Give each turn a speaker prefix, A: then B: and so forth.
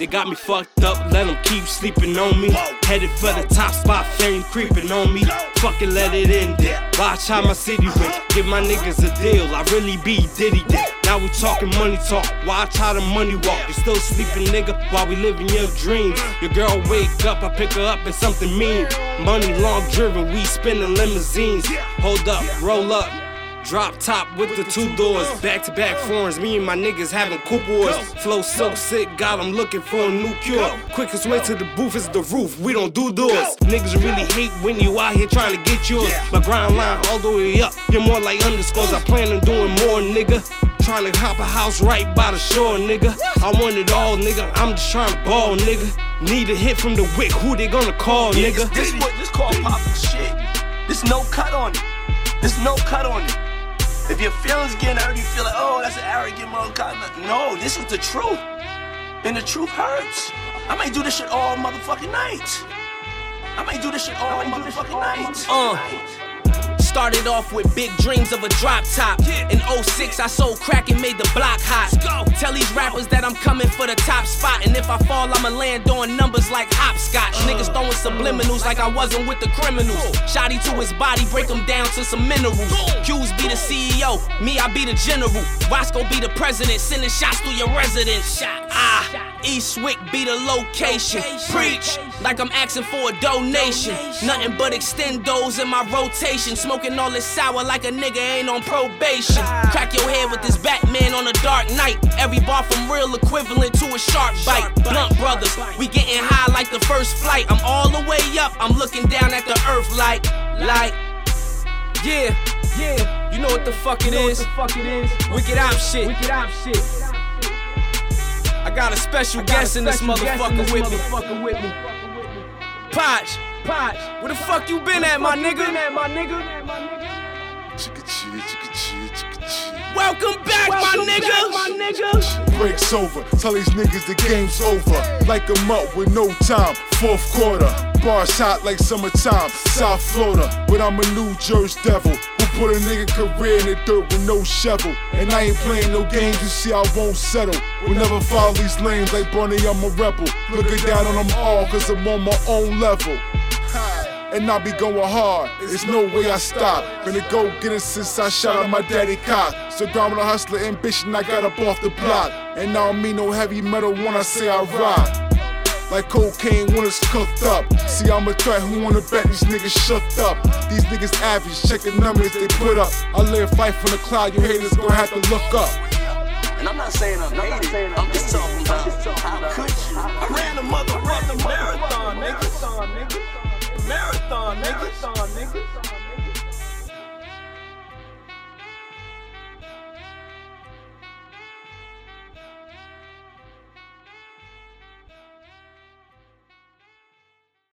A: They got me fucked up, let them keep sleeping on me. Headed for the top spot, fame creeping on me. Fucking let it in there. Watch how my city went. Give my niggas a deal, I really be Diddy dick. Now we talking money talk. Watch how the money walk. You still sleeping, nigga, while we living your dreams. Your girl wake up, I pick her up in something mean. Money long driven, we spinning limousines. Hold up, roll up. Drop top with the two doors, back to back foreigns. Me and my niggas having coupe wars. Flow so sick, got them looking for a new cure. Quickest way to the booth is the roof, we don't do doors. Niggas really hate when you out here trying to get yours. My grind line all the way up, you're more like underscores. I plan on doing more, nigga. Trying to hop a house right by the shore, nigga. I want it all, nigga. I'm just trying to ball, nigga. Need a hit from the wick, who they gonna call, nigga?
B: This, this what this called poppin' shit. There's no cut on it. There's no cut on it. If your feelings getting hurt, you feel like, oh, that's an arrogant motherfucker. No, this is the truth. And the truth hurts. I might do this shit all motherfucking night. I might do this shit all motherfucking night.
C: Uh. Started off with big dreams of a drop top. In 06, I sold crack and made the block hot. Tell these rappers that I'm coming for the top spot. And if I fall, I'ma land on numbers like hopscotch. Niggas throwing subliminals like I wasn't with the criminals. Shotty to his body, break him down to some minerals. Q's be the CEO, me, I be the general. Roscoe be the president, sending shots through your residence. Ah, Eastwick be the location. Preach like I'm asking for a donation. Nothing but extendos in my rotation. Smoking all this sour like a nigga ain't on probation. Crack your head with this Batman on a dark night. Every bar from real equivalent to a shark bite. Blunt brothers, we getting high like the first flight. I'm all the way up, I'm looking down at the earth like, like, yeah, yeah. You know what the fuck it is? Wicked out shit. Wicked out shit. I got a special guest in this motherfucker with me. Potch, Potch, where the fuck you been at, my nigga? Welcome back, my nigga. My nigga.
D: Breaks over, tell these niggas the game's over. Like 'em up with no time, fourth quarter. Bar shot like summertime, South Florida. But I'm a New Jersey devil who put a nigga career in the dirt with no shovel. And I ain't playing no games, you see, I won't settle. Will never follow these lanes like Bernie, I'm a rebel. Looking down on them all, cause I'm on my own level. And I be going hard, there's no way I stop. Been a go getter since I shot my daddy cock. So down with a hustler ambition, I got up off the block. And I don't mean no heavy metal when I say I rock like cocaine when it's cooked up. See, I'm a threat who wanna bet these niggas shook up. These niggas average, check the numbers they put up. I live life from the cloud, you haters gonna have to look up.
B: And I'm not saying I'm, I'm I'm, I'm just talking about how could you? I ran a motherfucking marathon, nigga. Marathon, nigga. Marathon, nigga.